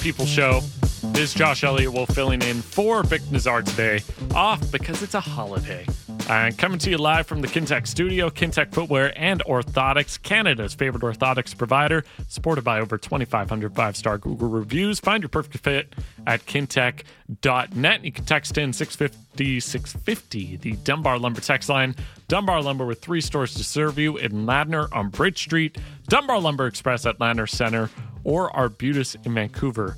People Show. This is Josh Elliott Wolfe filling in for Vic Nazar today, off because it's a holiday. And coming to you live from the Kintec studio, Kintec Footwear and Orthotics, Canada's favorite orthotics provider, supported by over 2,500 five star Google reviews. Find your perfect fit at kintec.net. You can text in 650 650, the Dunbar Lumber text line. Dunbar Lumber with three stores to serve you in Ladner on Bridge Street, Dunbar Lumber Express at Ladner Center, or Arbutus in Vancouver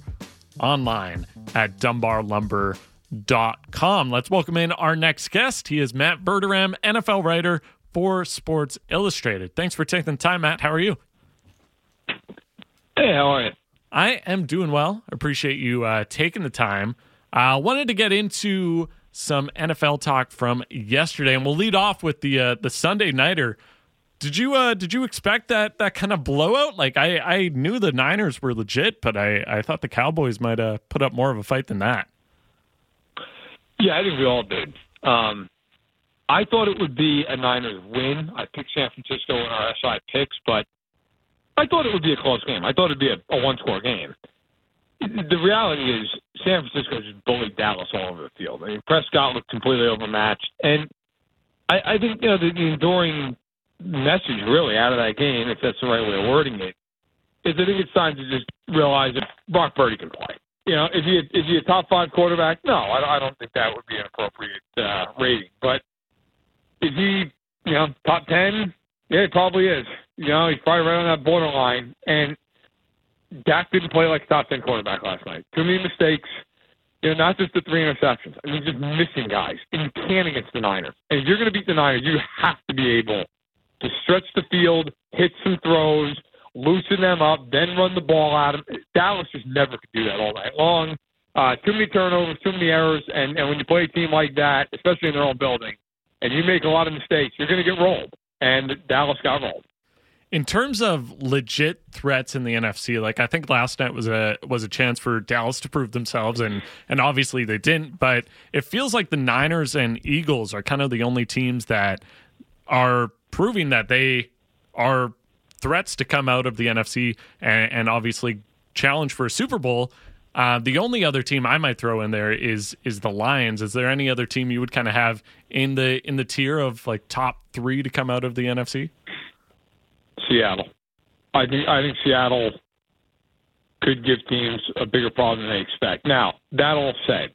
online at dunbarlumber.com. Let's welcome in our next guest. He is Matt Verderame, NFL writer for Sports Illustrated. Thanks for taking the time, Matt. How are you? Hey, how are you? I am doing well. Appreciate you uh, taking the time. I uh, wanted to get into some NFL talk from yesterday, and we'll lead off with the uh, the Sunday nighter did you uh did you expect that that kind of blowout? Like I I knew the Niners were legit, but I I thought the Cowboys might uh put up more of a fight than that. Yeah, I think we all did. Um I thought it would be a Niners win. I picked San Francisco in our SI picks, but I thought it would be a close game. I thought it'd be a, a one score game. The reality is San Francisco just bullied Dallas all over the field. I mean Prescott looked completely overmatched and I, I think you know the, the enduring message really out of that game, if that's the right way of wording it, is I think it's time to just realize that Brock Purdy can play. You know, is he a, is he a top five quarterback? No, I, I don't think that would be an appropriate uh, rating. But is he, you know, top ten? Yeah, he probably is. You know, he's probably right on that borderline. And Dak didn't play like a top ten quarterback last night. Too many mistakes. You know, not just the three interceptions. I mean, just missing guys. And you can against the Niners. And if you're going to beat the Niners, you have to be able to stretch the field, hit some throws, loosen them up, then run the ball at them. Dallas just never could do that all night long. Uh, too many turnovers, too many errors, and, and when you play a team like that, especially in their own building, and you make a lot of mistakes, you're going to get rolled. And Dallas got rolled. In terms of legit threats in the NFC, like I think last night was a was a chance for Dallas to prove themselves, and and obviously they didn't. But it feels like the Niners and Eagles are kind of the only teams that are proving that they are threats to come out of the NFC and, and obviously challenge for a Super Bowl. Uh, the only other team I might throw in there is is the Lions. Is there any other team you would kind of have in the in the tier of like top three to come out of the NFC? Seattle. I think I think Seattle could give teams a bigger problem than they expect. Now that all said,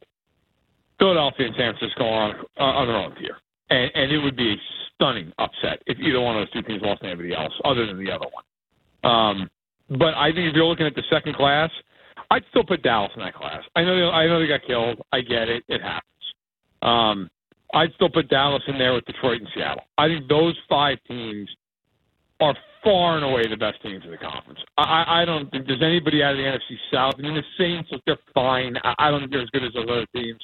Philadelphia and San Francisco are on, on their own tier, and, and it would be a stunning upset if either one of those two teams lost to anybody else other than the other one. Um, but I think if you're looking at the second class, I'd still put Dallas in that class. I know I know they got killed. I get it. It happens. Um, I'd still put Dallas in there with Detroit and Seattle. I think those five teams are far and away the best teams in the conference. I, I don't think there's anybody out of the NFC South. I mean, the Saints, look, they're fine. I, I don't think they're as good as those other teams.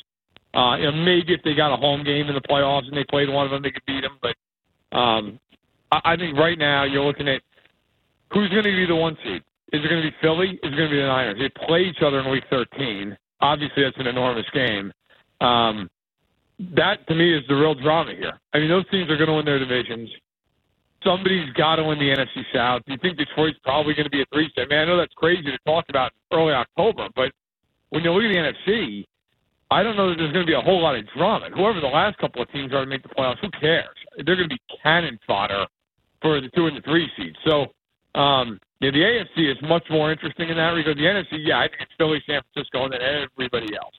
Uh, you maybe if they got a home game in the playoffs and they played one of them, they could beat them. But um, I, I think right now you're looking at who's going to be the one seed. Is it going to be Philly? Is it going to be the Niners? They play each other in Week 13. Obviously, that's an enormous game. Um, that to me is the real drama here. I mean, those teams are going to win their divisions. Somebody's got to win the NFC South. You think Detroit's probably going to be a three seed? I mean, I know that's crazy to talk about early October, but when you look at the NFC, I don't know that there's going to be a whole lot of drama. Whoever the last couple of teams are to make the playoffs, who cares? They're going to be cannon fodder for the two and the three seeds. So, um, yeah, the AFC is much more interesting in that regard. The NFC, yeah, I think it's Philly, San Francisco, and then everybody else.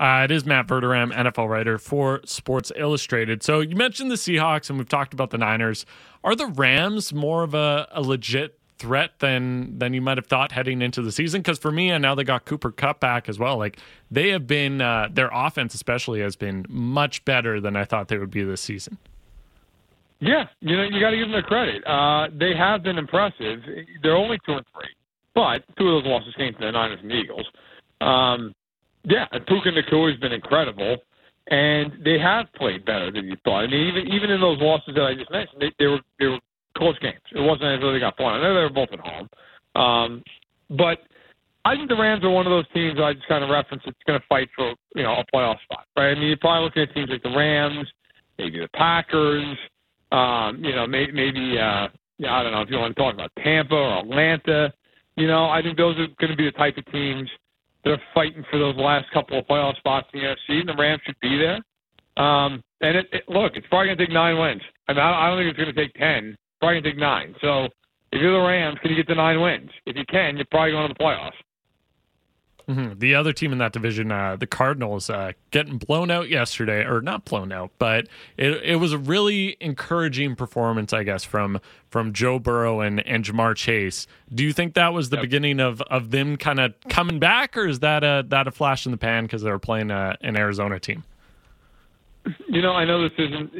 Uh, it is Matt Verderame, NFL writer for Sports Illustrated. So you mentioned the Seahawks, and we've talked about the Niners. Are the Rams more of a, a legit threat than than you might have thought heading into the season. Because for me, and now they got Cooper Kupp back as well. Like they have been, uh, their offense especially has been much better than I thought they would be this season. Yeah, you know you got to give them their credit. Uh, they have been impressive. They're only two and three, but two of those losses came to the Niners and the Eagles. Um, yeah, Puka Nacua has been incredible, and they have played better than you thought. I mean, even even in those losses that I just mentioned, they, they were they were close games. It wasn't as though they got blown. I know they were both at home, um, but I think the Rams are one of those teams I just kind of reference. It's going to fight for you know a playoff spot, right? I mean, you're probably looking at teams like the Rams, maybe the Packers, um, you know, maybe, maybe uh, yeah, I don't know if you want to talk about Tampa or Atlanta. You know, I think those are going to be the type of teams that are fighting for those last couple of playoff spots in the NFC, and the Rams should be there. Um, and it, it, look, it's probably going to take nine wins. I mean, I don't think it's going to take ten. Probably going to take nine. So if you're the Rams, can you get to nine wins? If you can, you're probably going to the playoffs. Mm-hmm. The other team in that division, uh, the Cardinals, uh, getting blown out yesterday, or not blown out, but it it was a really encouraging performance, I guess, from from Joe Burrow and, and Ja'Marr Chase. Do you think that was the yep. beginning of, of them kind of coming back, or is that a that a flash in the pan because they were playing a, uh, an Arizona team? You know, I know this isn't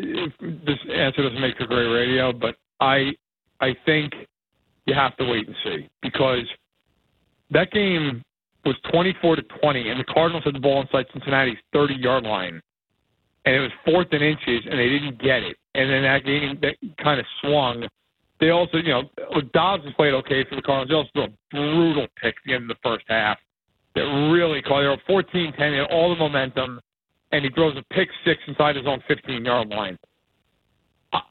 this answer doesn't make for great radio, but I I think you have to wait and see because that game was 24 to 20, and the Cardinals had the ball inside Cincinnati's 30 yard line, and it was fourth and inches, and they didn't get it. And then that game that kind of swung. They also, you know, Dobbs has played okay for the Cardinals. They also threw a brutal pick at the end of the first half that really caught. They were 14 10, had all the momentum, and he throws a pick six inside his own 15 yard line.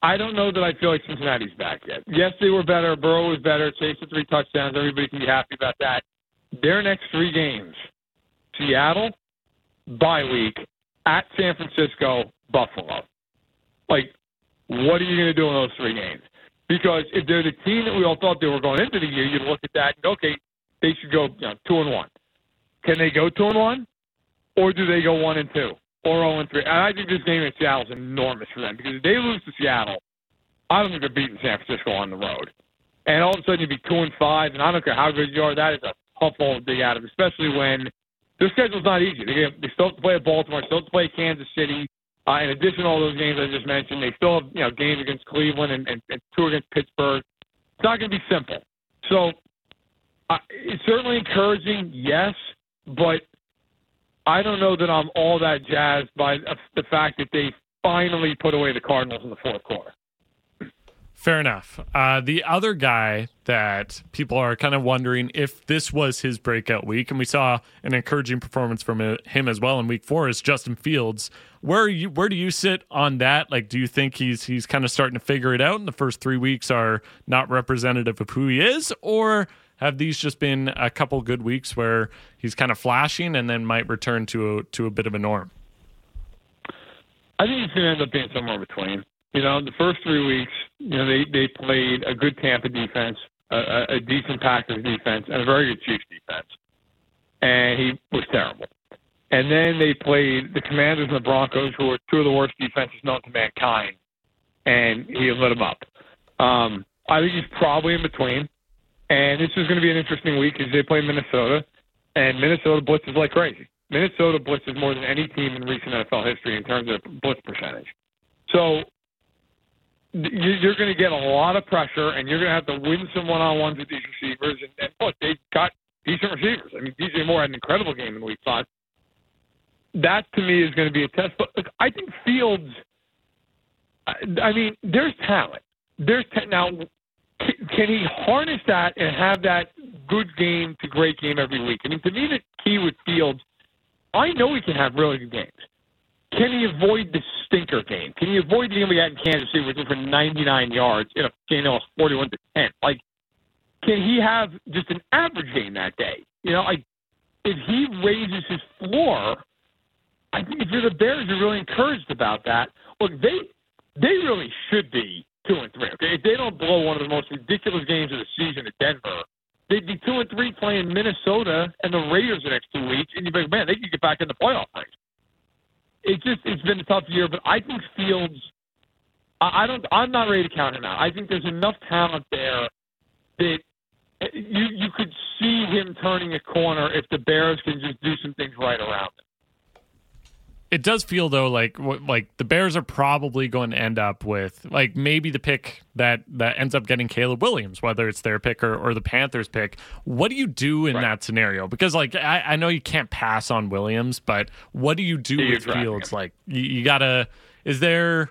I don't know that I feel like Cincinnati's back yet. Yes, they were better. Burrow was better. Chase the three touchdowns. Everybody can be happy about that their next three games Seattle, bye week, at San Francisco, Buffalo. Like, what are you going to do in those three games? Because if they're the team that we all thought they were going into the year, you'd look at that and go, okay, they should go you know, two and one. Can they go two and one, or do they go one and two, or zero and three? And I think this game in Seattle is enormous for them because if they lose to Seattle, I don't think they're beating San Francisco on the road. And all of a sudden you'd be two and five, and I don't care how good you are, that is a tough ball to dig out of, especially when their schedule's not easy. They, they still have to play at Baltimore, still have to play Kansas City. Uh, in addition to all those games I just mentioned, they still have you know games against Cleveland and, and, and two against Pittsburgh. It's not going to be simple. So uh, it's certainly encouraging, yes, but I don't know that I'm all that jazzed by the fact that they finally put away the Cardinals in the fourth quarter. Fair enough. Uh, the other guy that people are kind of wondering if this was his breakout week, and we saw an encouraging performance from him as well in week four, is Justin Fields. Where you where do you sit on that? Like, do you think he's he's kind of starting to figure it out, and the first three weeks are not representative of who he is, or have these just been a couple good weeks where he's kind of flashing and then might return to a, to a bit of a norm? I think he's going to end up being somewhere in between. You know, the first three weeks, you know, they they played a good Tampa defense, a, a decent Packers defense, and a very good Chiefs defense, and he was terrible. And then they played the Commanders and the Broncos, who are two of the worst defenses known to mankind, and he lit them up. Um, I think he's probably in between. And this is going to be an interesting week as they play Minnesota, and Minnesota blitzes like crazy. Minnesota blitzes more than any team in recent NFL history in terms of blitz percentage. So you're going to get a lot of pressure, and you're going to have to win some one-on-ones with these receivers. And, and look, they've got decent receivers. I mean, DJ Moore had an incredible game in Week Five. That to me is going to be a test. But look, I think Fields. I mean, there's talent. There's ta- now. Can he harness that and have that good game to great game every week? I mean, to me, the key with Fields, I know he can have really good games. Can he avoid the stinker game? Can he avoid the game we got in Kansas City, which was for 99 yards in a game that was 41 to 10? Like, can he have just an average game that day? You know, like if he raises his floor, I think if you're the Bears, you're really encouraged about that. Look, they they really should be two and three. Okay, if they don't blow one of the most ridiculous games of the season at Denver, they'd be two and three playing Minnesota and the Raiders the next two weeks, and be like, man, they could get back in the playoff race it just it's been a tough year, but I think Fields. I, I don't. I'm not ready to count him out. I think there's enough talent there that eh, you you could see him turning a corner if the Bears can just do some things right around him it does feel though like like the Bears are probably going to end up with like maybe the pick that that ends up getting Caleb Williams, whether it's their pick or, or the Panthers pick. What do you do in right. that scenario? Because like I, I, know you can't pass on Williams, but what do you do with Fields? Like you, you, gotta. Is there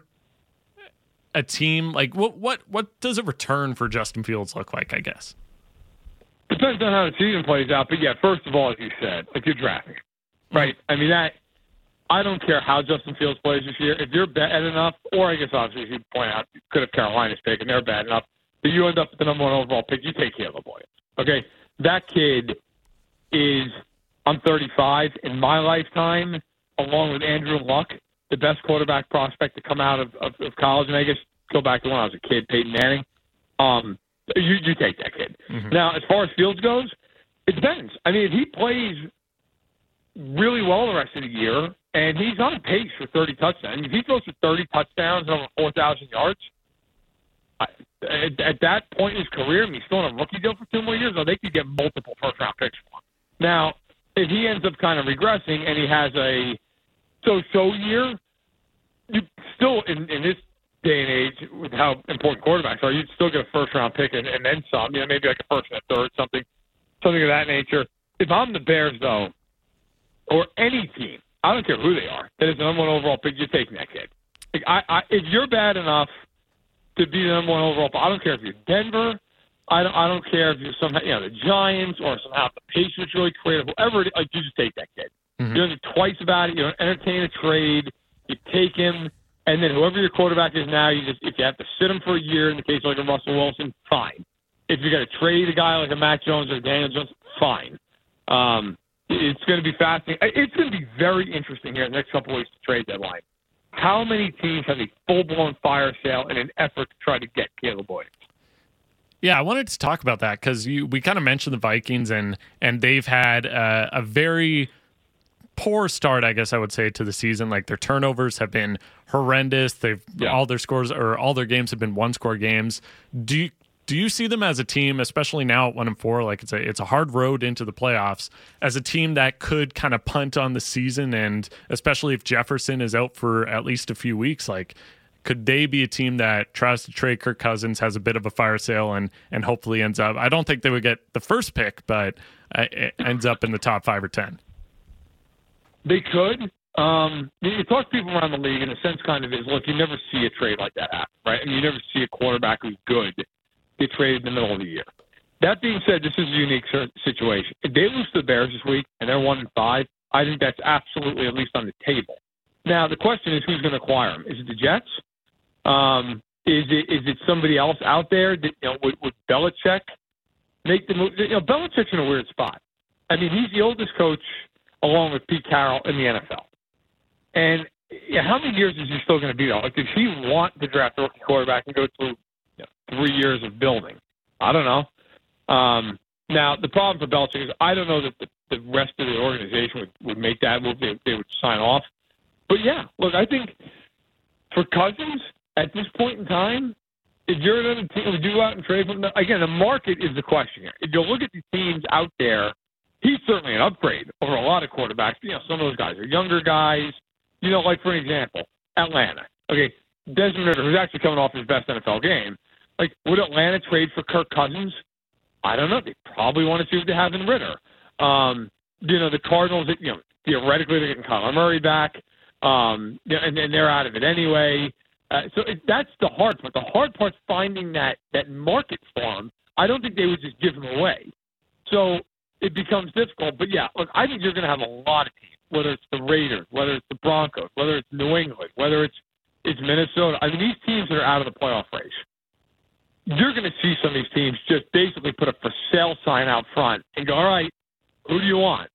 a team like what what what does a return for Justin Fields look like? I guess depends on how the season plays out. But yeah, first of all, as you said, like you're drafting, right? Mm-hmm. I mean that I don't care how Justin Fields plays this year. If you're bad enough, or I guess obviously you point out you could have Carolina's pick and they're bad enough, but you end up with the number one overall pick, you take Caleb Williams. Okay, that kid is, I'm 35, in my lifetime, along with Andrew Luck, the best quarterback prospect to come out of, of, of college. And I guess go back to when I was a kid, Peyton Manning. Um, you, you take that kid. Mm-hmm. Now, as far as Fields goes, it depends. I mean, if he plays really well the rest of the year, and he's on pace for 30 touchdowns. If he throws for 30 touchdowns and over 4,000 yards, at, at that point in his career, I he's still on a rookie deal for two more years, or they could get multiple first round picks for him. Now, if he ends up kind of regressing and he has a so-so year, you still in, in this day and age with how important quarterbacks are, you'd still get a first round pick and, and then some. You know, maybe like a first and a third, something, something of that nature. If I'm the Bears, though, or any team, I don't care who they are, that is the number one overall pick, you're taking that kid. Like, I, I, if you're bad enough to be the number one overall, I don't care if you're Denver. I don't, I don't care if you're somehow, you know, the Giants or somehow the Patriots really creative, whoever it is, like, you just take that kid. Mm-hmm. You don't think twice about it. You don't entertain a trade. You take him, and then whoever your quarterback is now, you just if you have to sit him for a year in the case of like a Russell Wilson, fine. If you're going to trade a guy like a Mac Jones or Daniel Jones, fine. Um, it's going to be fascinating. It's going to be very interesting here in the next couple of weeks to trade deadline. How many teams have a full blown fire sale in an effort to try to get Caleb Williams? Yeah, I wanted to talk about that because we kind of mentioned the Vikings and and they've had uh, a very poor start, I guess I would say, to the season. Like their turnovers have been horrendous. They've yeah. all their scores or all their games have been one score games. Do you, do you see them as a team, especially now at one and four? Like it's a it's a hard road into the playoffs as a team that could kind of punt on the season, and especially if Jefferson is out for at least a few weeks, like could they be a team that tries to trade Kirk Cousins, has a bit of a fire sale, and and hopefully ends up? I don't think they would get the first pick, but uh, it ends up in the top five or ten. They could. Um, you talk to people around the league, and the sense kind of is, look, you never see a trade like that happen, right? I mean, you never see a quarterback who's good get traded in the middle of the year. That being said, this is a unique situation. If they lose to the Bears this week and they're one and five, I think that's absolutely at least on the table. Now the question is, who's going to acquire them? Is it the Jets? Um, is it is it somebody else out there? That, you know, would, would Belichick make the move? You know, Belichick's in a weird spot. I mean, he's the oldest coach along with Pete Carroll in the NFL. And yeah, how many years is he still going to be there? Like, does he want to draft a rookie quarterback and go through you know, three years of building? I don't know. Um, now, the problem for Belichick is I don't know that the, the rest of the organization would, would make that move. They, they would sign off. But yeah, look, I think for Cousins at this point in time, if you're another team, would you go out and trade him? Again, the market is the question here. If you look at the teams out there he's certainly an upgrade over a lot of quarterbacks. You know, some of those guys are younger guys. You know, like for example, Atlanta. Okay, Desmond Ridder, who's actually coming off his best NFL game. Like, would Atlanta trade for Kirk Cousins? I don't know. They probably want to see what they have in Ridder. Um, you know, the Cardinals, you know, theoretically they're getting Kyler Murray back, um, and, and they're out of it anyway. Uh, so it, that's the hard part. The hard part's finding that that market for him. I don't think they would just give him away. So it becomes difficult. But yeah, look, I think you're going to have a lot of teams, whether it's the Raiders, whether it's the Broncos, whether it's New England, whether it's it's Minnesota. I mean, these teams that are out of the playoff race, you're going to see some of these teams just basically put a for sale sign out front and go, all right, who do you want?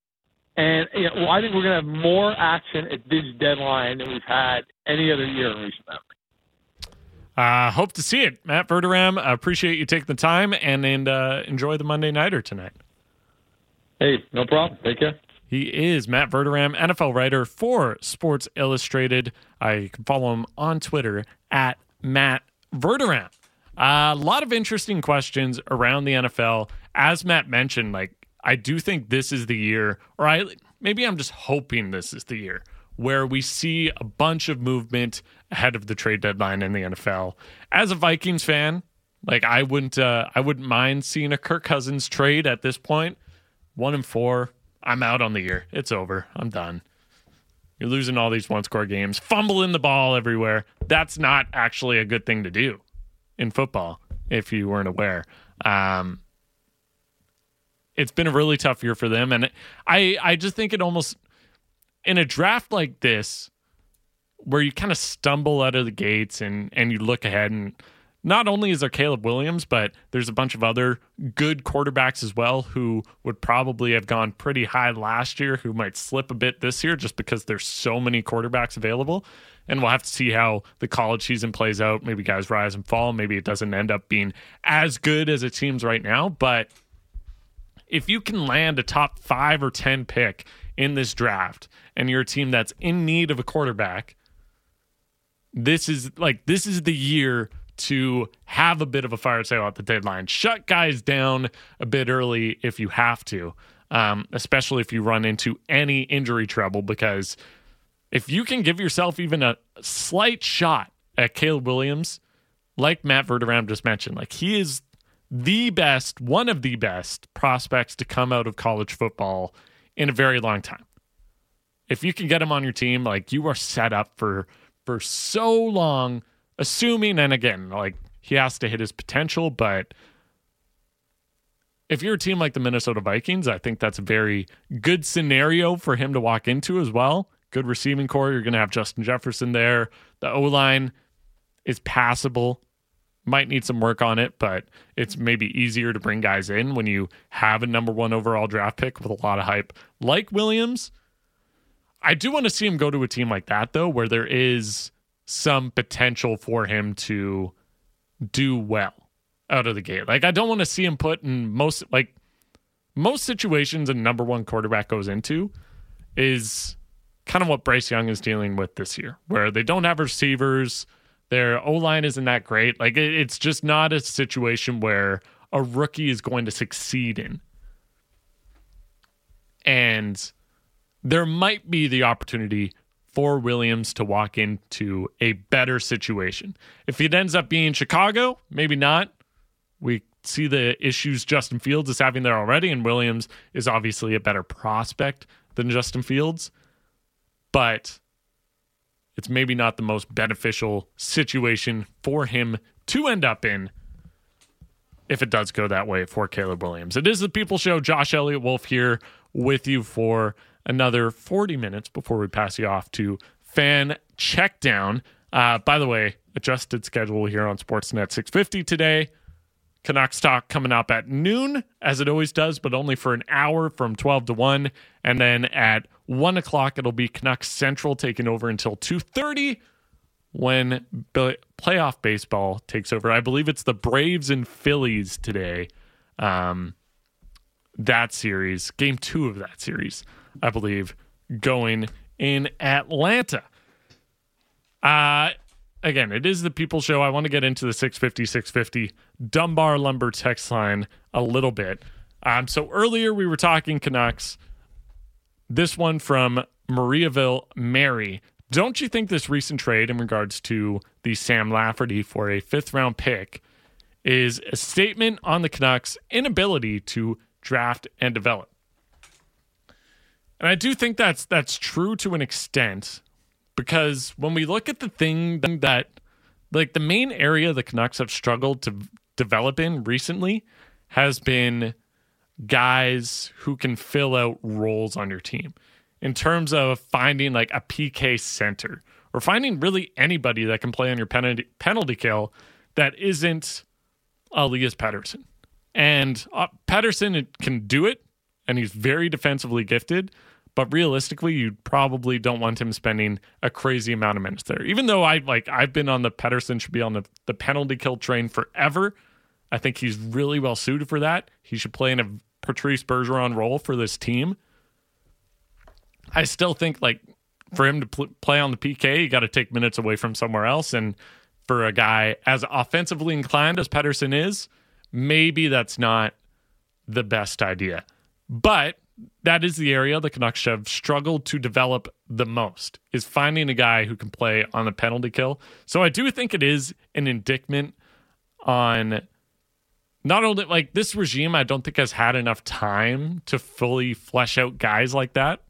And you know, well, I think we're going to have more action at this deadline than we've had any other year in recent memory. Uh, hope to see it, Matt Verderame. I appreciate you taking the time and and uh, enjoy the Monday Nighter tonight. Hey, no problem. Take care. He is Matt Verderame, NFL writer for Sports Illustrated. I can follow him on Twitter at Matt Verderame. Uh, a lot of interesting questions around the NFL. As Matt mentioned, like I do think this is the year, or I maybe I'm just hoping this is the year where we see a bunch of movement ahead of the trade deadline in the NFL. As a Vikings fan, like I wouldn't uh, I wouldn't mind seeing a Kirk Cousins trade at this point one and four. I'm out on the year. It's over. I'm done. You're losing all these one score games, fumbling the ball everywhere. That's not actually a good thing to do in football, if you weren't aware. Um, it's been a really tough year for them. And I, I just think it almost, in a draft like this, where you kind of stumble out of the gates and, and you look ahead and not only is there Caleb Williams, but there's a bunch of other good quarterbacks as well who would probably have gone pretty high last year, who might slip a bit this year just because there's so many quarterbacks available. And we'll have to see how the college season plays out. Maybe guys rise and fall. Maybe it doesn't end up being as good as it seems right now. But if you can land a top five or 10 pick in this draft and you're a team that's in need of a quarterback, this is like, this is the year to have a bit of a fire sale at the deadline. Shut guys down a bit early if you have to, um, especially if you run into any injury trouble, because if you can give yourself even a slight shot at Caleb Williams, like Matt Verderame just mentioned, like he is the best, one of the best prospects to come out of college football in a very long time. If you can get him on your team, like you are set up for for so long assuming, and again, like he has to hit his potential, but if you're a team like the Minnesota Vikings, I think that's a very good scenario for him to walk into as well. Good receiving core. You're going to have Justin Jefferson there. The O line is passable. Might need some work on it, but it's maybe easier to bring guys in when you have a number one overall draft pick with a lot of hype, like Williams. I do want to see him go to a team like that, though, where there is some potential for him to do well out of the gate. Like I don't want to see him put in most like most situations a number one quarterback goes into is kind of what Bryce Young is dealing with this year, where they don't have receivers, their O line isn't that great. Like it, it's just not a situation where a rookie is going to succeed in. And there might be the opportunity for Williams to walk into a better situation. If it ends up being Chicago, maybe not. We see the issues Justin Fields is having there already, and Williams is obviously a better prospect than Justin Fields. But it's maybe not the most beneficial situation for him to end up in if it does go that way for Caleb Williams. It is the People Show. Josh Elliott Wolfe here with you for another 40 minutes before we pass you off to fan check down. Uh, by the way, adjusted schedule here on Sportsnet 650 today. Canucks talk coming up at noon, as it always does, but only for an hour from 12 to 1. And then at 1 o'clock, it'll be Canucks Central taking over until 2.30 when playoff baseball takes over. I believe it's the Braves and Phillies today. Um, that series, game two of that series. I believe, going in Atlanta. Uh, again, it is the People Show. I want to get into the 650 650 Dunbar Lumber text line a little bit. Um, so earlier we were talking Canucks. This one from Mariaville Mary. Don't you think this recent trade in regards to the Sam Lafferty for a fifth round pick is a statement on the Canucks' inability to draft and develop? And I do think that's that's true to an extent because when we look at the thing that like the main area the Canucks have struggled to develop in recently has been guys who can fill out roles on your team in terms of finding like a PK center or finding really anybody that can play on your penalty penalty kill that isn't Elias Pettersson. And uh, Pettersson can do it and he's very defensively gifted. But realistically, you probably don't want him spending a crazy amount of minutes there. Even though I like I've been on the Pettersson should be on the, the penalty kill train forever. I think he's really well suited for that. He should play in a Patrice Bergeron role for this team. I still think like for him to pl- play on the PK, you got to take minutes away from somewhere else. And for a guy as offensively inclined as Pettersson is, maybe that's not the best idea. But that is the area the Canucks have struggled to develop the most is finding a guy who can play on the penalty kill. So I do think it is an indictment on not only like this regime I don't think has had enough time to fully flesh out guys like that.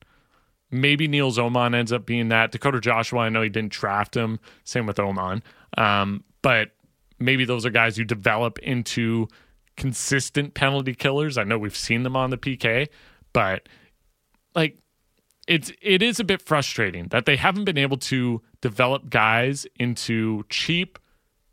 Maybe Nils Åman ends up being that. Dakota Joshua, I know he didn't draft him. Same with Åman. Um, but maybe those are guys you develop into consistent penalty killers. I know we've seen them on the PK, but like it's it is a bit frustrating that they haven't been able to develop guys into cheap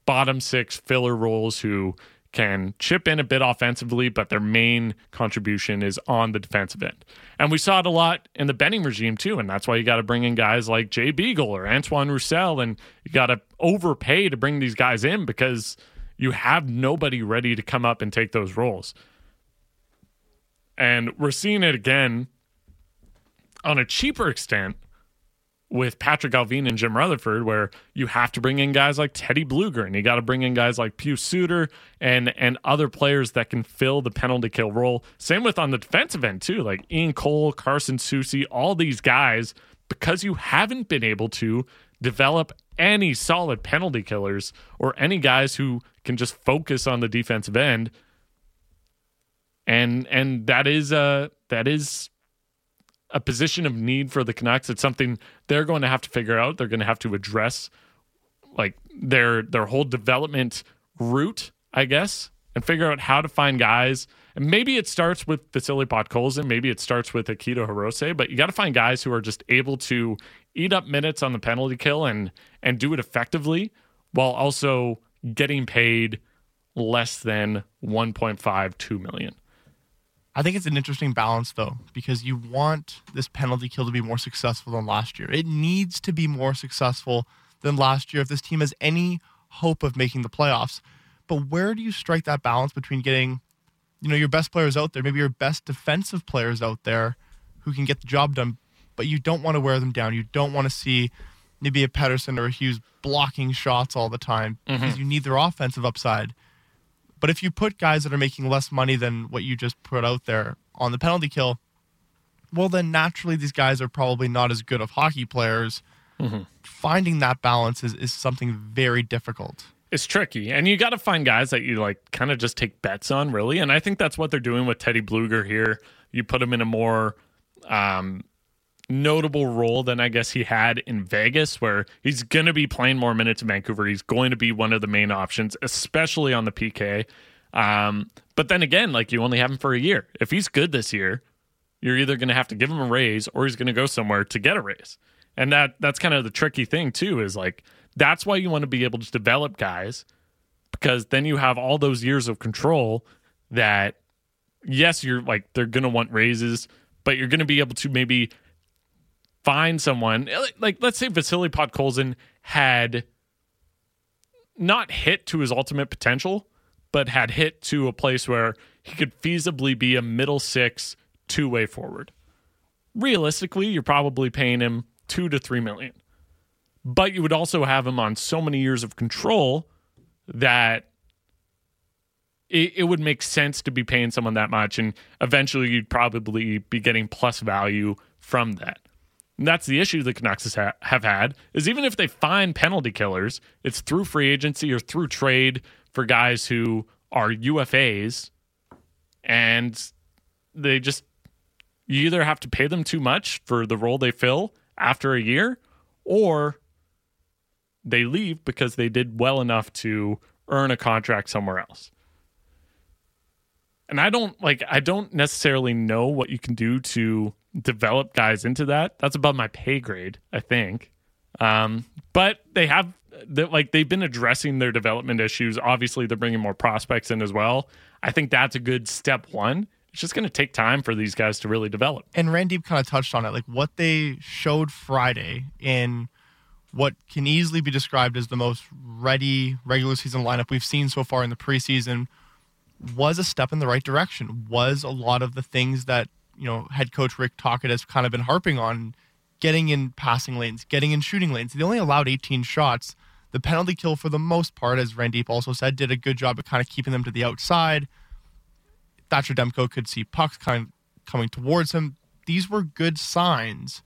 bottom six filler roles who can chip in a bit offensively, but their main contribution is on the defensive end. And we saw it a lot in the Benning regime too, and that's why you got to bring in guys like Jay Beagle or Antoine Roussel, and you got to overpay to bring these guys in because you have nobody ready to come up and take those roles. And we're seeing it again on a cheaper extent with Patrik Allvin and Jim Rutherford, where you have to bring in guys like Teddy Blueger and you got to bring in guys like Pius Suter and and other players that can fill the penalty kill role. Same with on the defensive end too, like Ian Cole, Carson Soucy, all these guys, because you haven't been able to develop any solid penalty killers or any guys who can just focus on the defensive end. And and that is uh that is a position of need for the Canucks. It's something they're going to have to figure out. They're going to have to address like their their whole development route, I guess, and figure out how to find guys. And maybe it starts with Vasily Podkolzin, maybe it starts with Akito Hirose, but you got to find guys who are just able to eat up minutes on the penalty kill and and do it effectively while also getting paid less than 1.5 2 million. I think it's an interesting balance, though, because you want this penalty kill to be more successful than last year. It needs to be more successful than last year if this team has any hope of making the playoffs. But where do you strike that balance between getting, you know, your best players out there, maybe your best defensive players out there who can get the job done, but you don't want to wear them down. You don't want to see maybe a Pettersson or a Hughes blocking shots all the time mm-hmm. because you need their offensive upside. But if you put guys that are making less money than what you just put out there on the penalty kill, well, then naturally these guys are probably not as good of hockey players. Mm-hmm. Finding that balance is, is something very difficult. It's tricky. And you got to find guys that you like kind of just take bets on, really. And I think that's what they're doing with Teddy Blueger here. You put him in a more um, notable role than I guess he had in Vegas, where he's going to be playing more minutes in Vancouver. He's going to be one of the main options, especially on the PK. Um, but then again, like you only have him for a year. If he's good this year, you're either going to have to give him a raise or he's going to go somewhere to get a raise. And that that's kind of the tricky thing too is like that's why you want to be able to develop guys because then you have all those years of control that yes, you're like they're going to want raises, but you're going to be able to maybe find someone uh, like let's say Vasily Podkolzin had not hit to his ultimate potential, but had hit to a place where he could feasibly be a middle six two way forward. Realistically, you're probably paying him two to three million. But you would also have him on so many years of control that it, it would make sense to be paying someone that much. And eventually you'd probably be getting plus value from that. And that's the issue the Canucks ha- have had is even if they find penalty killers, it's through free agency or through trade for guys who are UFAs, and they just you either have to pay them too much for the role they fill after a year, or they leave because they did well enough to earn a contract somewhere else. And I don't like I don't necessarily know what you can do to develop guys into that. That's above my pay grade, I think. Um, but they have that like they've been addressing their development issues. Obviously, they're bringing more prospects in as well. I think that's a good step one. It's just going to take time for these guys to really develop. And Randip kind of touched on it, like what they showed Friday in what can easily be described as the most ready regular season lineup we've seen so far in the preseason was a step in the right direction. Was a lot of the things that you know, head coach Rick Tocchet has kind of been harping on getting in passing lanes, getting in shooting lanes. They only allowed 18 shots. The penalty kill, for the most part, as Randip also said, did a good job of kind of keeping them to the outside. Thatcher Demko could see pucks kind of coming towards him. These were good signs.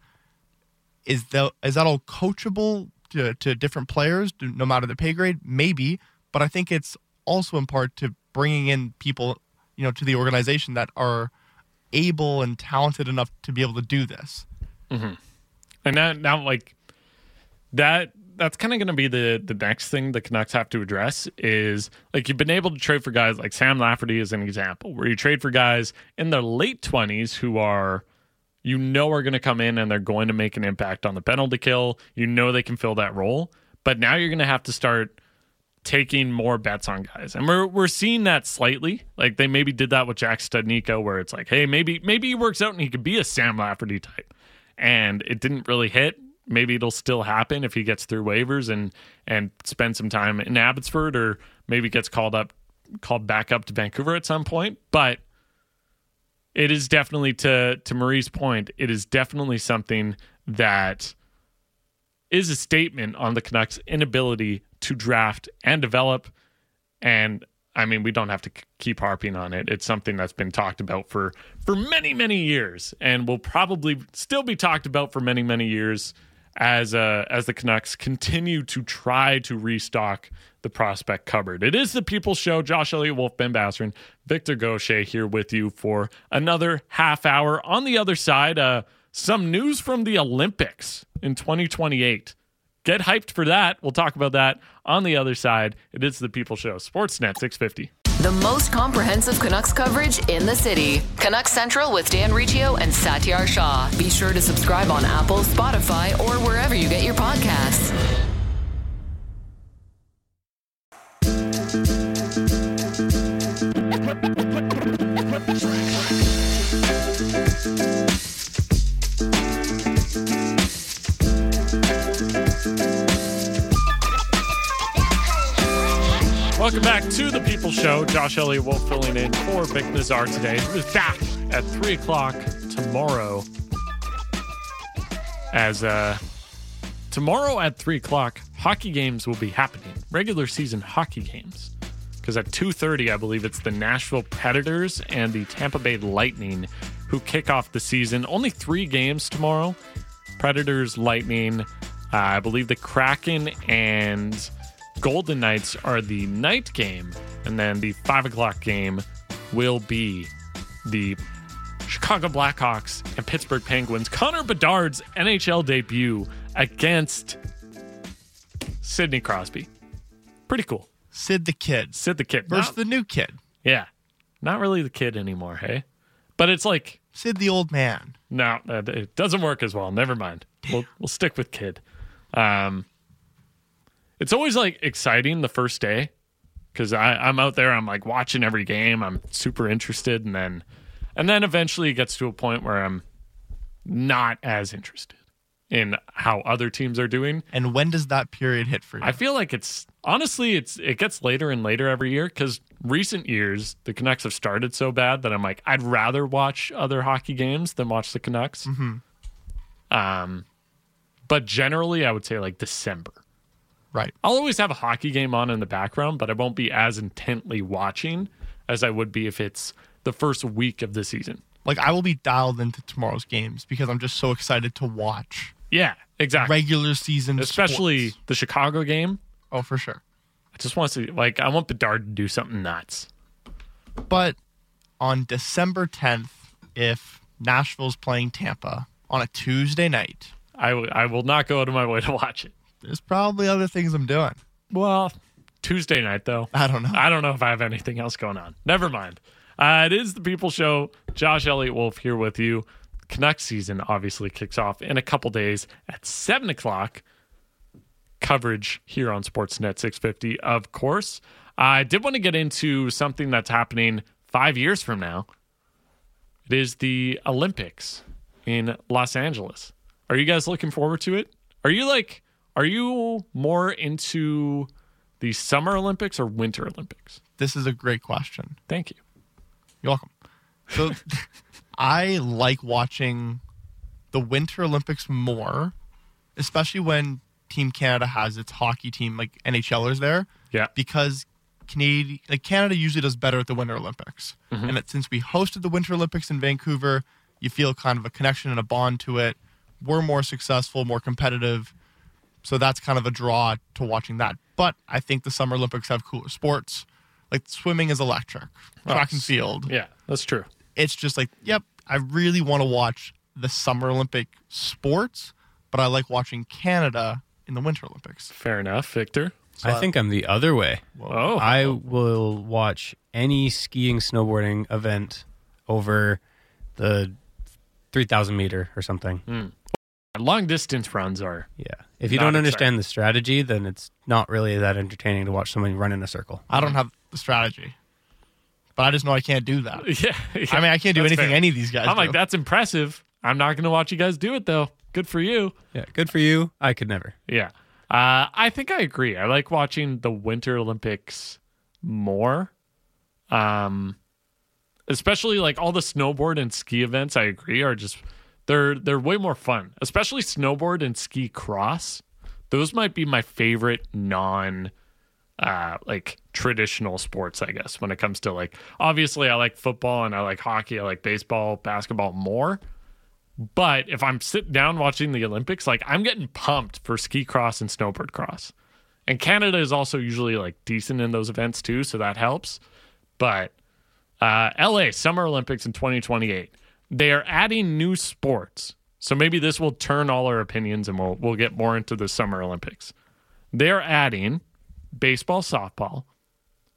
Is that is that all coachable to, to different players, no matter the pay grade? Maybe, but I think it's also in part to bringing in people, you know, to the organization that are – able and talented enough to be able to do this. Mm-hmm. And now, now, like that, that's kind of going to be the the next thing the Canucks have to address is like you've been able to trade for guys like Sam Lafferty as an example, where you trade for guys in their late twenties who are you know are going to come in and they're going to make an impact on the penalty kill. You know they can fill that role, but now you're going to have to start taking more bets on guys. And we're we're seeing that slightly. Like they maybe did that with Jack Studnicka where it's like, hey, maybe maybe he works out and he could be a Sam Lafferty type. And it didn't really hit. Maybe it'll still happen if he gets through waivers and and spend some time in Abbotsford or maybe gets called up called back up to Vancouver at some point. But it is definitely to to Marie's point, it is definitely something that is a statement on the Canucks' inability to draft and develop. And I mean, we don't have to keep harping on it. It's something that's been talked about for for many many years, and will probably still be talked about for many many years as uh, as the Canucks continue to try to restock the prospect cupboard. It is the People's Show. Josh Elliott Wolfe, Ben Basran, Victor Gaucher here with you for another half hour. On the other side, uh, some news from the Olympics in 2028. Get hyped for that. We'll talk about that on the other side. It is the People Show, Sportsnet 650. The most comprehensive Canucks coverage in the city. Canucks Central with Dan Riccio and Satiar Shah. Be sure to subscribe on Apple, Spotify, or wherever you get your podcasts. Welcome back to the People Show. Josh Elliott Wolfe filling in for Vic Nazar today. Back at 3 o'clock tomorrow. As uh, tomorrow at 3 o'clock, hockey games will be happening. Regular season hockey games. Because at 2.30, I believe it's the Nashville Predators and the Tampa Bay Lightning who kick off the season. Only three games tomorrow. Predators, Lightning, uh, I believe the Kraken and Golden Knights are the night game, and then the five o'clock game will be the Chicago Blackhawks and Pittsburgh Penguins. Connor Bedard's NHL debut against Sidney Crosby. Pretty cool. Sid the kid Sid the kid. versus Not- the new kid. yeah. Not really the kid anymore, hey? But it's like, Sid the old man. no, it doesn't work as well. Never mind. We'll, we'll stick with kid. Um, it's always like exciting the first day because I'm out there. I'm like watching every game. I'm super interested, and then and then eventually it gets to a point where I'm not as interested in how other teams are doing. And when does that period hit for you? I feel like it's honestly it's it gets later and later every year because recent years the Canucks have started so bad that I'm like I'd rather watch other hockey games than watch the Canucks. Um, but generally I would say like December. Right. I'll always have a hockey game on in the background, but I won't be as intently watching as I would be if it's the first week of the season. Like I will be dialed into tomorrow's games because I'm just so excited to watch Yeah, exactly. regular season, Especially sports. the Chicago game. Oh, for sure. I just want to see like I want Bedard to do something nuts. But on December 10th, if Nashville's playing Tampa on a Tuesday night, I, w- I will not go out of my way to watch it. There's probably other things I'm doing. Well, Tuesday night though. I don't know. I don't know if I have anything else going on. Never mind. Uh, it is the People Show. Josh Elliott Wolfe here with you. Canucks season obviously kicks off in a couple days at seven o'clock. Coverage here on Sportsnet 650, of course. I did want to get into something that's happening five years from now. It is the Olympics in Los Angeles. Are you guys looking forward to it? Are you like, are you more into the Summer Olympics or Winter Olympics? This is a great question. Thank you. You're welcome. So I like watching the Winter Olympics more, especially when Team Canada has its hockey team, like NHLers there, Yeah. because Canadian, like Canada usually does better at the Winter Olympics. Mm-hmm. And that since we hosted the Winter Olympics in Vancouver, you feel kind of a connection and a bond to it. We're more successful, more competitive. So that's kind of a draw to watching that. But I think the Summer Olympics have cooler sports. Like swimming is electric, track and field Yeah, that's true. it's just like, yep, I really want to watch the Summer Olympic sports, but I like watching Canada in the Winter Olympics. Fair enough, Victor. So I think I'm the other way. Oh, I will watch any skiing, snowboarding event over the 3,000 meter or something. Hmm. long distance runs are Yeah. If you don't understand the strategy, then it's not really that entertaining to watch somebody run in a circle. I don't have the strategy, but I just know I can't do that. Yeah, yeah. I mean, I can't do That's anything fair. any of these guys. I'm do. like, that's impressive. I'm not going to watch you guys do it though. Good for you. Yeah, good for you. I could never. Yeah. Uh, I think I agree. I like watching the Winter Olympics more. Um, especially like all the snowboard and ski events. I agree are just they're they're way more fun. Especially snowboard and ski cross. Those might be my favorite non uh like traditional sports i guess when it comes to like obviously i like football and i like hockey i like baseball basketball more but if I'm sitting down watching the Olympics, like I'm getting pumped for ski cross and snowboard cross. And Canada is also usually like decent in those events too, so that helps. But uh, LA Summer Olympics in 2028, they are adding new sports. So maybe this will turn all our opinions and we'll we'll get more into the Summer Olympics. They're adding baseball, softball,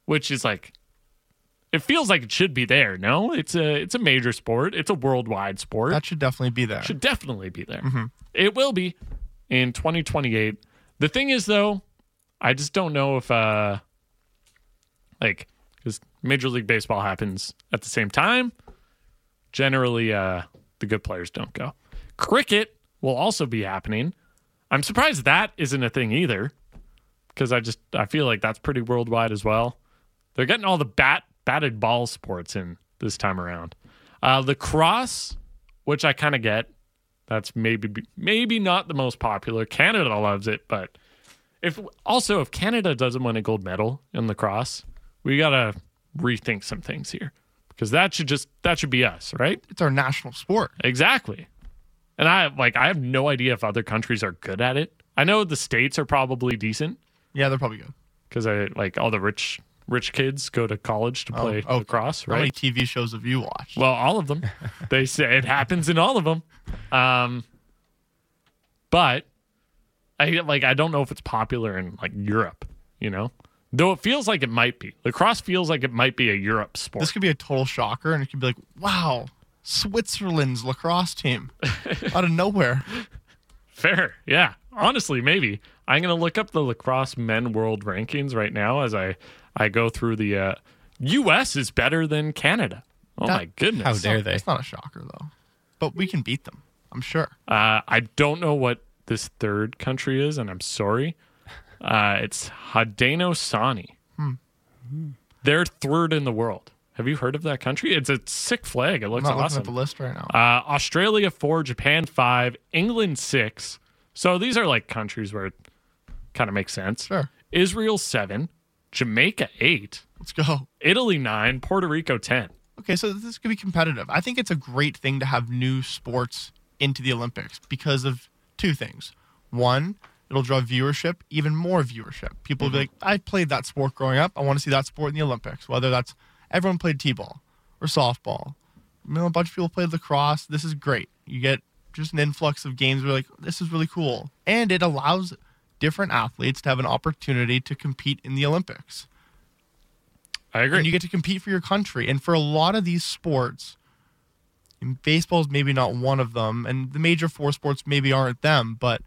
which is like it feels like it should be there. No, it's a it's a major sport. It's a worldwide sport that should definitely be there. should definitely be there. It will be in 2028. The thing is, though, I just don't know if, uh, like, because Major League Baseball happens at the same time. Generally, uh, the good players don't go. Cricket will also be happening. I'm surprised that isn't a thing either, because I just I feel like that's pretty worldwide as well. They're getting all the bat batted ball sports in this time around. Uh, lacrosse, which I kind of get, that's maybe maybe not the most popular. Canada loves it, but if also if Canada doesn't win a gold medal in lacrosse, we gotta rethink some things here because that should just that should be us, right? It's our national sport. Exactly. And I like I have no idea if other countries are good at it. I know the states are probably decent Yeah, they're probably good. because I like all the rich rich kids go to college to play oh, lacrosse, How many right? TV shows have you watched? Well, all of them. they say it happens in all of them. Um, but I like I don't know if it's popular in like Europe, you know. Though it feels like it might be. Lacrosse feels like it might be a Europe sport. this could be a total shocker, and it could be like, wow, Switzerland's lacrosse team out of nowhere. Fair. Yeah. Honestly, maybe. I'm going to look up the lacrosse men world rankings right now as I I go through the uh US is better than Canada. Oh That- my goodness. How dare they? It's not a shocker though, but we can beat them. I'm sure. Uh, I don't know what this third country is, and I'm sorry. Uh, it's Haudenosaunee. They're third in the world. Have you heard of that country? It's a sick flag. It I'm looks not looking awesome. at the list right now. Uh, Australia four, Japan five, England six. So these are like countries where it kind of makes sense. Sure. Israel seven, Jamaica eight, Let's go. Italy nine, Puerto Rico ten. Okay, so this could be competitive. I think it's a great thing to have new sports into the Olympics because of two things. One, it'll draw viewership, even more viewership. People will be mm-hmm. like, I played that sport growing up. I want to see that sport in the Olympics. Whether that's everyone played T ball or softball. You know, a bunch of people played lacrosse. This is great. You get just an influx of games where like, this is really cool. And it allows different athletes to have an opportunity to compete in the Olympics I agree. and you get to compete for your country. And for a lot of these sports, baseball is maybe not one of them, and the major four sports maybe aren't them, but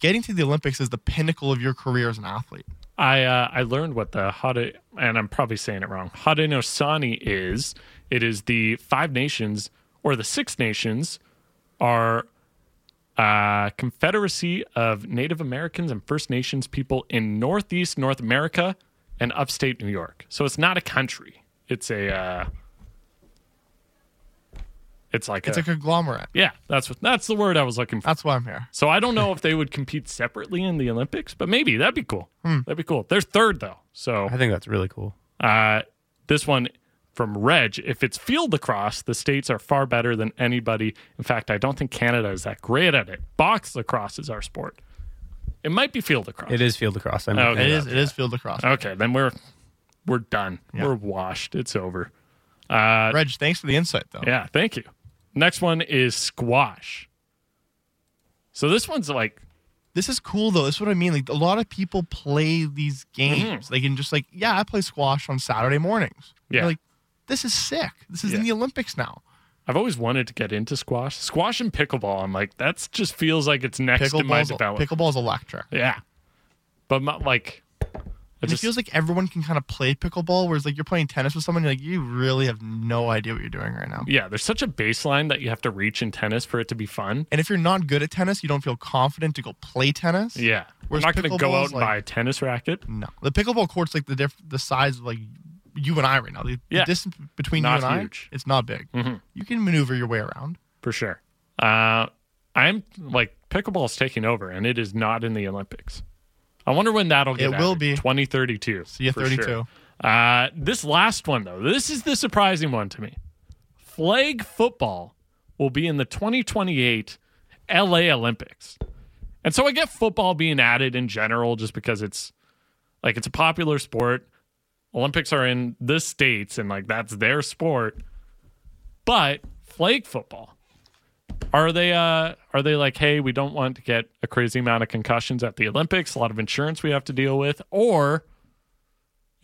getting to the Olympics is the pinnacle of your career as an athlete. I uh, I learned what the Hade and I'm probably saying it wrong. Haudenosaunee is. It is the five nations or the six nations are uh, Confederacy of Native Americans and First Nations people in Northeast North America and upstate New York. So it's not a country. It's a. Uh, it's like It's a, a conglomerate. yeah. That's what that's the word I was looking for. That's why I'm here. So I don't know if they would compete separately in the Olympics, but maybe that'd be cool. That'd be cool. They're third though, so I think that's really cool. uh, this one from Reg, if it's field lacrosse, the states are far better than anybody. In fact, I don't think Canada is that great at it. Box lacrosse is our sport. It might be field lacrosse. It is field lacrosse. I'm Okay. okay. It is. It is field lacrosse. Okay, then we're we're done. Yeah. We're washed. It's over. Uh, Reg, thanks for the insight, though. yeah, thank you. Next one is squash. So this one's like This is cool, though. This is what I mean. Like a lot of people play these games. Mm-hmm. They can just like, yeah, I play squash on Saturday mornings. Yeah. You're like, this is sick. This is in the Olympics now. I've always wanted to get into squash. Squash and pickleball, I'm like, that's just feels like it's next in my Pickleball's, development. pickleball's electric. yeah. But my, like, And just, it feels like everyone can kind of play pickleball, whereas like you're playing tennis with someone, you're like you really have no idea what you're doing right now. yeah, there's such a baseline that you have to reach in tennis for it to be fun. And if you're not good at tennis, you don't feel confident to go play tennis. Yeah. I'm not going to go out and like- buy a tennis racket. No, the pickleball court's like the diff- the size of like you and I right now. The, Yeah. the distance between Not you and huge. I, it's not big. Mhm. You can maneuver your way around. for sure. Uh, I'm like pickleball's taking over, and it is not in the Olympics. I wonder when that'll get. It will be. 2032. See you 32. sure. Uh, this last one though, this is the surprising one to me. Flag football will be in the 2028 LA Olympics, and so I get football being added in general just because it's like it's a popular sport. Olympics are in the states, and like that's their sport. But flag football, are they uh are they like, hey, we don't want to get a crazy amount of concussions at the Olympics, a lot of insurance we have to deal with, or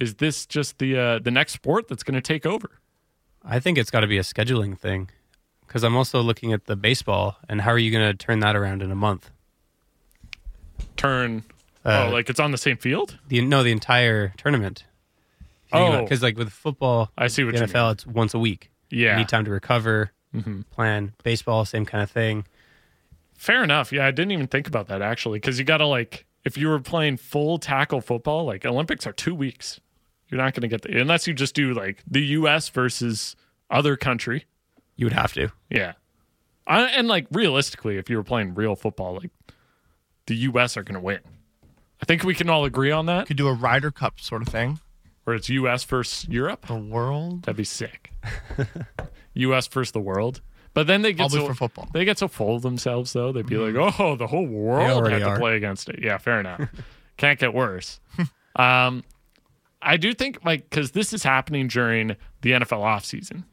is this just the uh the next sport that's going to take over? I think it's got to be a scheduling thing because I'm also looking at the baseball and how are you going to turn that around in a month? Turn Uh, oh, like it's on the same field? The no, the entire tournament. Oh. because like with football, I see what NFL, it's once a week. Yeah. you need time to recover, Mm-hmm. plan. Baseball, same kind of thing. Fair enough. Yeah, I didn't even think about that actually cuz you got to like if you were playing full tackle football, like Olympics are 2 weeks. You're not going to get the unless you just do like the US versus other country. You would have to. Yeah. I, and like realistically, if you were playing real football, like the U.S. are going to win. I think we can all agree on that. Could do a Ryder Cup sort of thing. Where it's U.S. versus Europe, The world. that'd be sick. U.S. versus the world, but then they get Probably so for football. they get so full of themselves though. They'd be like, oh, the whole world had to are. play against it. Yeah, fair enough. Can't get worse. um, I do think like because this is happening during the NFL offseason,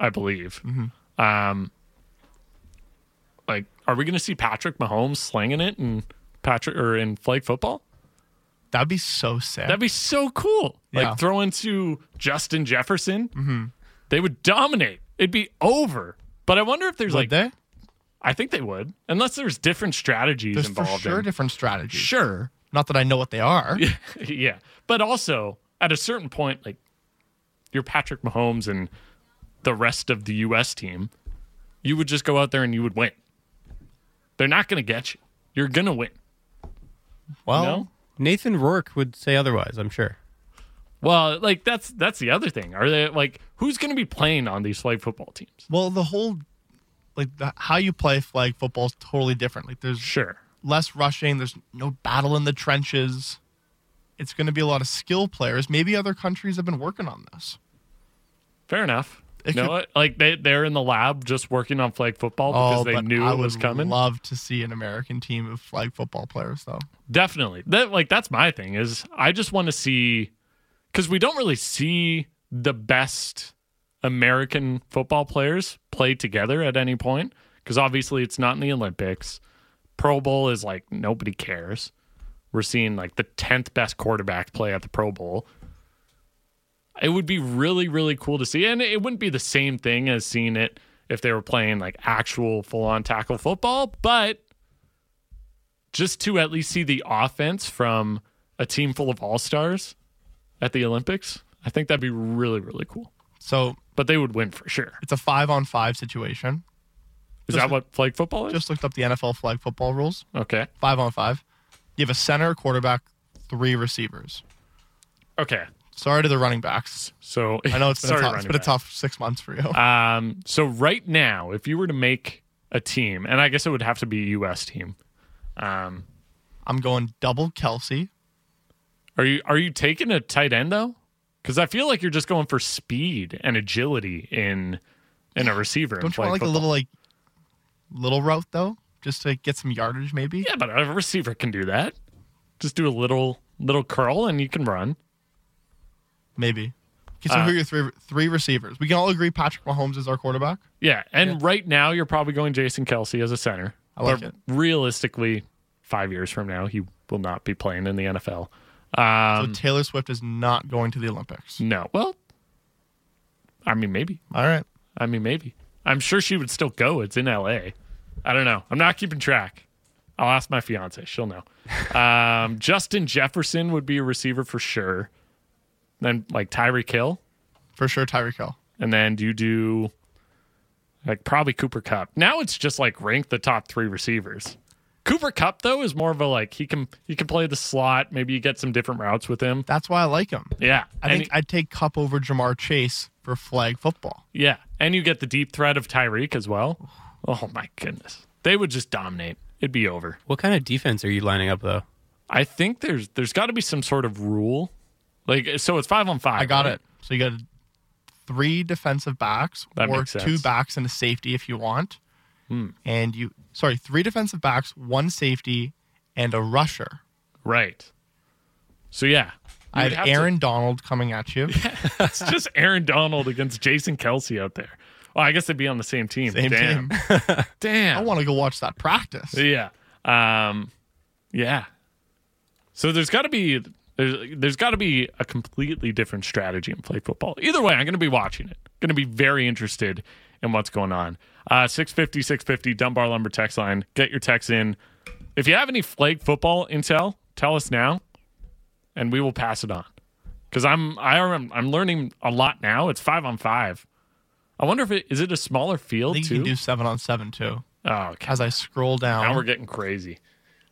I believe. Um, like, are we going to see Patrick Mahomes slinging it in Patrick or in flag football? That'd be so sick. That'd be so cool. Yeah. Like throw into Justin Jefferson, mm-hmm. they would dominate. It'd be over. But I wonder if there's like, Would they? I think they would, unless there's different strategies There's for involved. sure in. different strategies. Sure, Not that I know what they are. yeah, but also at a certain point, like you're Patrick Mahomes and the rest of the U.S. team, you would just go out there and you would win. They're not going to get you. You're going to win. Well, No? Nathan Rourke would say otherwise. I'm sure. Well, like that's that's the other thing. Are they like who's going to be playing on these flag football teams? well, the whole like the, how you play flag football is totally different. Like there's Sure. less rushing. There's no battle in the trenches. It's going to be a lot of skill players. Maybe other countries have been working on this. Fair enough. It You know could- what? Like they they're in the lab just working on flag football oh, because they Oh, but knew I it was would coming. Love to see an American team of flag football players, though. Definitely. That like that's my thing is I just want to see cuz we don't really see the best American football players play together at any point cuz obviously it's not in the Olympics. Pro Bowl is like nobody cares. We're seeing like the 10th best quarterback play at the Pro Bowl. It would be really really cool to see and it wouldn't be the same thing as seeing it if they were playing like actual full on tackle football, but just to at least see the offense from a team full of all stars at the Olympics, I think that'd be really, really cool. So But they would win for sure. it's a five on five situation. Is Just- that what flag football is? Just looked up the NFL flag football rules. okay. Five on five. You have a center, quarterback, three receivers. Okay. Sorry to the running backs. So I know it's been, sorry, a, tough, it's been a tough six months for you. Um, so right now, if you were to make a team, and I guess it would have to be a U.S. team, um, I'm going double Kelce. are you are you taking a tight end though? Because I feel like you're just going for speed and agility in in a receiver. Don't you want like a little like little route though, just to get some yardage maybe? Yeah, but a receiver can do that. Just do a little little curl and you can run. Maybe. Okay, so Uh, who are your three three receivers? We can all agree Patrick Mahomes is our quarterback. Yeah, and right now you're probably going Jason Kelce as a center. I like but it. realistically, five years from now, he will not be playing in the NFL. So Um, Taylor Swift is not going to the Olympics. no, well, I mean maybe. All right. I mean maybe. I'm sure she would still go. It's in LA. I don't know. I'm not keeping track. I'll ask my fiance. She'll know. Um, Justin Jefferson would be a receiver for sure. Then like Tyreek Hill. For sure, Tyreek Hill. And then do you do like probably Cooper Kupp? Now it's just like rank the top three receivers. Cooper Kupp though is more of a like he can he can play the slot. Maybe you get some different routes with him. That's why I like him. Yeah, I and think I'd take Kupp over Ja'Marr Chase for flag football. yeah, and you get the deep threat of Tyreek as well. Oh my goodness, they would just dominate. It'd be over. What kind of defense are you lining up though? I think there's there's got to be some sort of rule, like so it's five on five. I got right? it. So you got three defensive backs That or two. Hmm. backs and a safety if you want. And you sorry, three defensive backs, one safety, and a rusher. Right. So yeah, I have to- Aaron Donald coming at you. it's just Aaron Donald against Jason Kelce out there. Well, I guess they'd be on the same team. Same Damn. team. I want to go watch that practice. Yeah. Um, yeah. So there's got to be there's there's got to be a completely different strategy in play football. Either way, I'm going to be watching it. Going to be very interested in what's going on. Uh, 650, 650, Dunbar Lumber text line. Get your text in. If you have any flag football intel, tell us now, and we will pass it on. Because I'm I am I'm learning a lot now. It's five on five. I wonder if it is it a smaller I field think too. you can do seven on seven too. oh, okay. As I scroll down, Now we're getting crazy.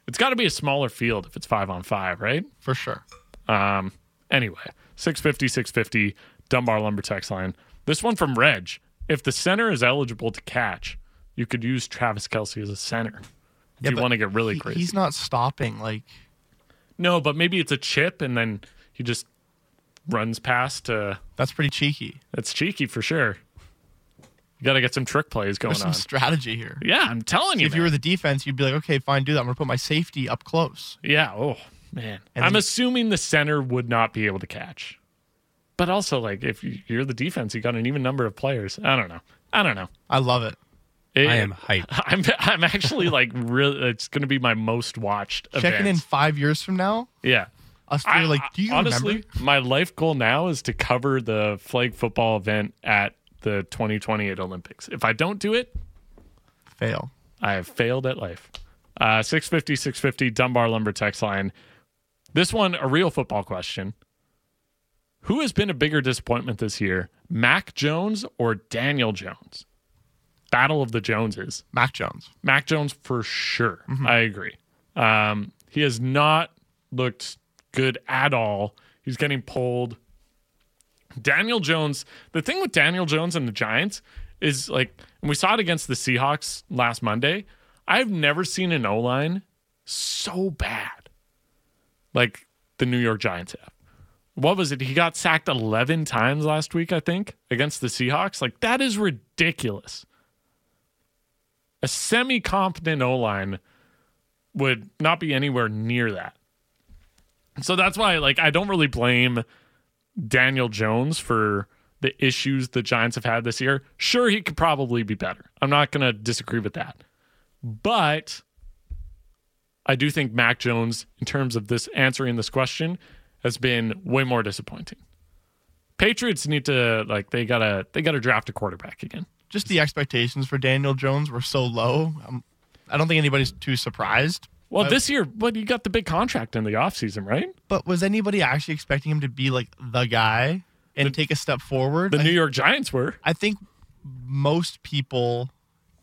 It's got to be a smaller field if it's five on five, right? for sure. Um. Anyway, 650, 650, Dunbar Lumber text line. This one from Reg. If the center is eligible to catch, you could use Travis Kelce as a center. If Yeah, you want to get really he- crazy. He's not stopping. Like no, but maybe it's a chip and then he just runs past. Uh, that's pretty cheeky. That's cheeky for sure. You got to get some trick plays going There's some on. strategy here. yeah, I'm telling you. if you were the defense, you'd be like, okay, fine, do that. I'm gonna put my safety up close. Yeah. Oh man. And I'm assuming the center would not be able to catch. But also, like, if you- you're the defense, you got an even number of players. I don't know. I don't know. I love it. It- I am hyped. I'm. I'm actually like really. It's going to be my most watched. Checking in five years from now, Yeah. us three I, like, do you honestly, remember? my life goal now is to cover the flag football event at the 2028 Olympics. If I don't do it, Fail. I have failed at life. Uh, 650, 650, Dunbar Lumber text line. This one, a real football question. Who has been a bigger disappointment this year, Mac Jones or Daniel Jones? Battle of the Joneses. Mac Jones. Mac Jones for sure. Mm-hmm. I agree. Um, he has not looked good at all. He's getting pulled. Daniel Jones, the thing with Daniel Jones and the Giants is like, and we saw it against the Seahawks last Monday. I've never seen an O line so bad like the New York Giants have. What was it? He got sacked 11 times last week, I think, against the Seahawks. Like, that is ridiculous a semi competent O line would not be anywhere near that. So that's why, like, I don't really blame Daniel Jones for the issues the Giants have had this year. Sure, he could probably be better. I'm not going to disagree with that. But I do think Mac Jones, in terms of this answering this question, has been way more disappointing. Patriots need to like they gotta they gotta draft a quarterback again. Just the expectations for Daniel Jones were so low. Um, I don't think anybody's too surprised. Well, this year, but you got the big contract in the offseason, right? But was anybody actually expecting him to be like the guy and take a step forward? The I, New York Giants were. I think most people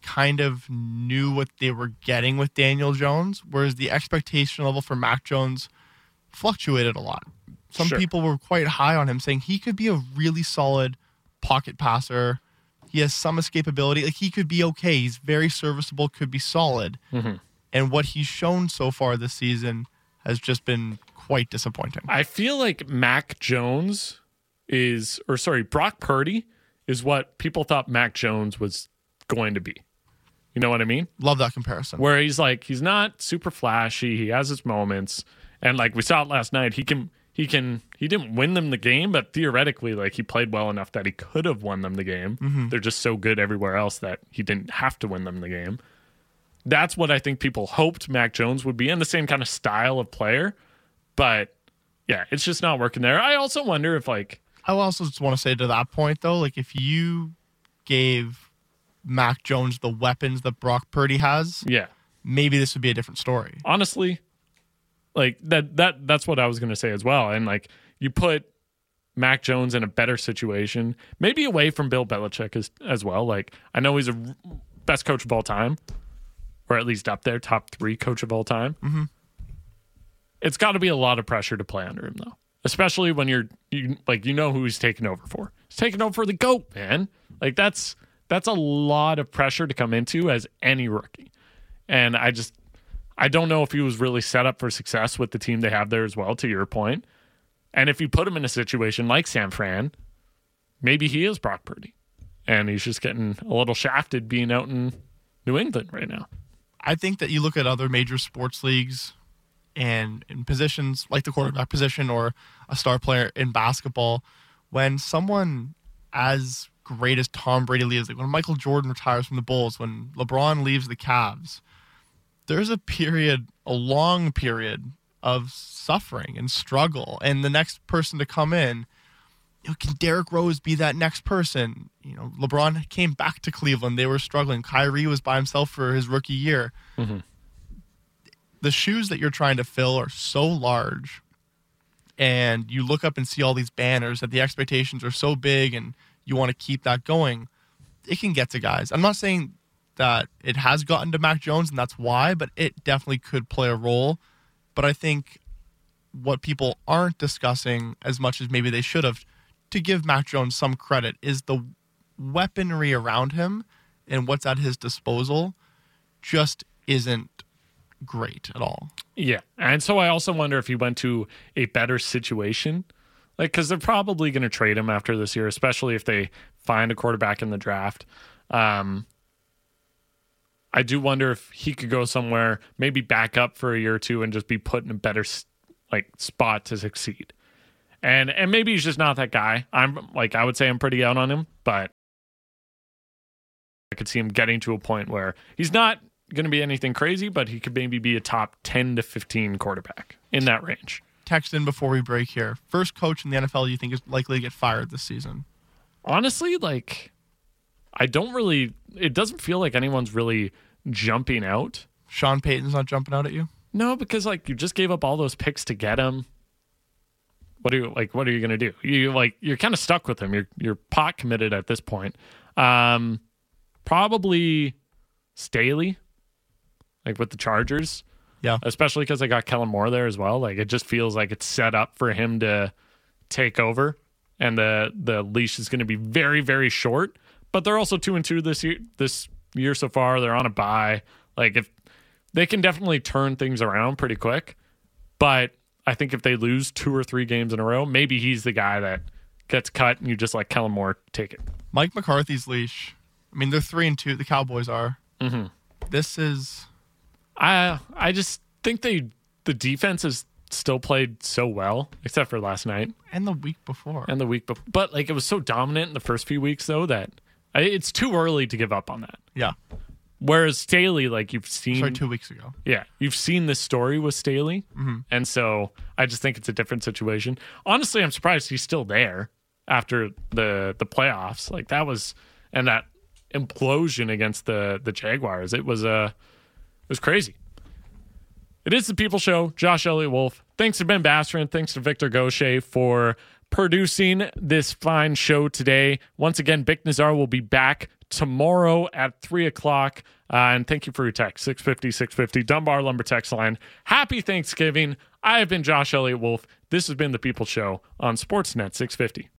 kind of knew what they were getting with Daniel Jones, whereas the expectation level for Mac Jones fluctuated a lot. Some Sure. people were quite high on him, saying he could be a really solid pocket passer. He has some escapability. Like he could be okay. He's very serviceable, could be solid. Mm-hmm. And what he's shown so far this season has just been quite disappointing. I feel like Mac Jones is, or sorry, Brock Purdy is what people thought Mac Jones was going to be. You know what I mean? Love that comparison. Where he's like, he's not super flashy. He has his moments, and like we saw it last night, he can, he can, he didn't win them the game, but theoretically, like he played well enough that he could have won them the game. Mm-hmm. They're just so good everywhere else that he didn't have to win them the game. That's what I think people hoped Mac Jones would be in the same kind of style of player, but yeah, it's just not working there. I also wonder if like I also just want to say to that point though, like if you gave Mac Jones the weapons that Brock Purdy has, Yeah. maybe this would be a different story. honestly, like that that that's what I was gonna say as well. And like you put Mac Jones in a better situation, maybe away from Bill Belichick as as well. Like I know he's a r- best coach of all time, or at least up there, top three coach of all time. Mm-hmm. It's got to be a lot of pressure to play under him though, especially when you're you like you know who he's taking over for. He's taking over for the goat, man. Like that's that's a lot of pressure to come into as any rookie. And I just I don't know if he was really set up for success with the team they have there as well, to your. And if you put him in a situation like San Fran, maybe he is Brock Purdy. And he's just getting a little shafted being out in New England right now. I think that you look at other major sports leagues and in positions like the quarterback position or a star player in basketball, when someone as great as Tom Brady leaves, like when Michael Jordan retires from the Bulls, when LeBron leaves the Cavs, there's a period, a long period of suffering and struggle. And the next person to come in, you know, can Derrick Rose be that next person? You know, LeBron came back to Cleveland. They were struggling. Kyrie was by himself for his rookie year. Mm-hmm. The shoes that you're trying to fill are so large. And you look up and see all these banners that the expectations are so big and you want to keep that going. It can get to guys. I'm not saying that it has gotten to Mac Jones and that's why, but it definitely could play a role. But I think what people aren't discussing as much as maybe they should have, to give Mac Jones some credit, is the weaponry around him and what's at his disposal just isn't great at all. Yeah. And so I also wonder if he went to a better situation. Like, because they're probably going to trade him after this year, especially if they find a quarterback in the draft. Um, I do wonder if he could go somewhere, maybe back up for a year or two, and just be put in a better like spot to succeed. And and maybe he's just not that guy. I'm like I would say I'm pretty out on him, but I could see him getting to a point where he's not going to be anything crazy, but he could maybe be a top 10 to 15 quarterback in that range. Text in before we break here. First coach in the NFL you think is likely to get fired this season? Honestly, like, I don't really, it doesn't feel like anyone's really jumping out. Sean Payton's not jumping out at you? No, because like you just gave up all those picks to get him. What are you like? What are you gonna do? You like you're kind of stuck with him. You're you're pot committed at this point. Um, probably Staley, like with the Chargers. Yeah. especially because I got Kellen Moore there as well. Like it just feels like it's set up for him to take over, and the the leash is going to be very very short. But they're also two and two this year. This year so far, they're on a bye. Like if they can definitely turn things around pretty quick, but I think if they lose two or three games in a row, maybe he's the guy that gets cut, and you just let Kellen Moore take it. Mike McCarthy's leash. I mean, they're three and two. The Cowboys are. Mm-hmm. This is I I just think they the defense has still played so well, except for last night. and the week before. and the week before. But like it was so dominant in the first few weeks, though, that I, it's too early to give up on that. yeah, Whereas Staley, like you've seen, sorry, two weeks ago. yeah, you've seen this story with Staley, and so I just think it's a different situation. Honestly, I'm surprised he's still there after the the playoffs. Like that was and that implosion against the the Jaguars. It was uh, it was crazy. It is the People Show. Josh Elliott Wolfe. Thanks to Ben Basran. Thanks to Victor Gaucher for producing this fine show today. Once again, Bik Nizzar will be back tomorrow at 3 o'clock. Uh, and thank you for your text 650 650 Dunbar Lumber text line. Happy Thanksgiving. I have been Josh Elliott Wolfe. This has been the People Show on Sportsnet 650.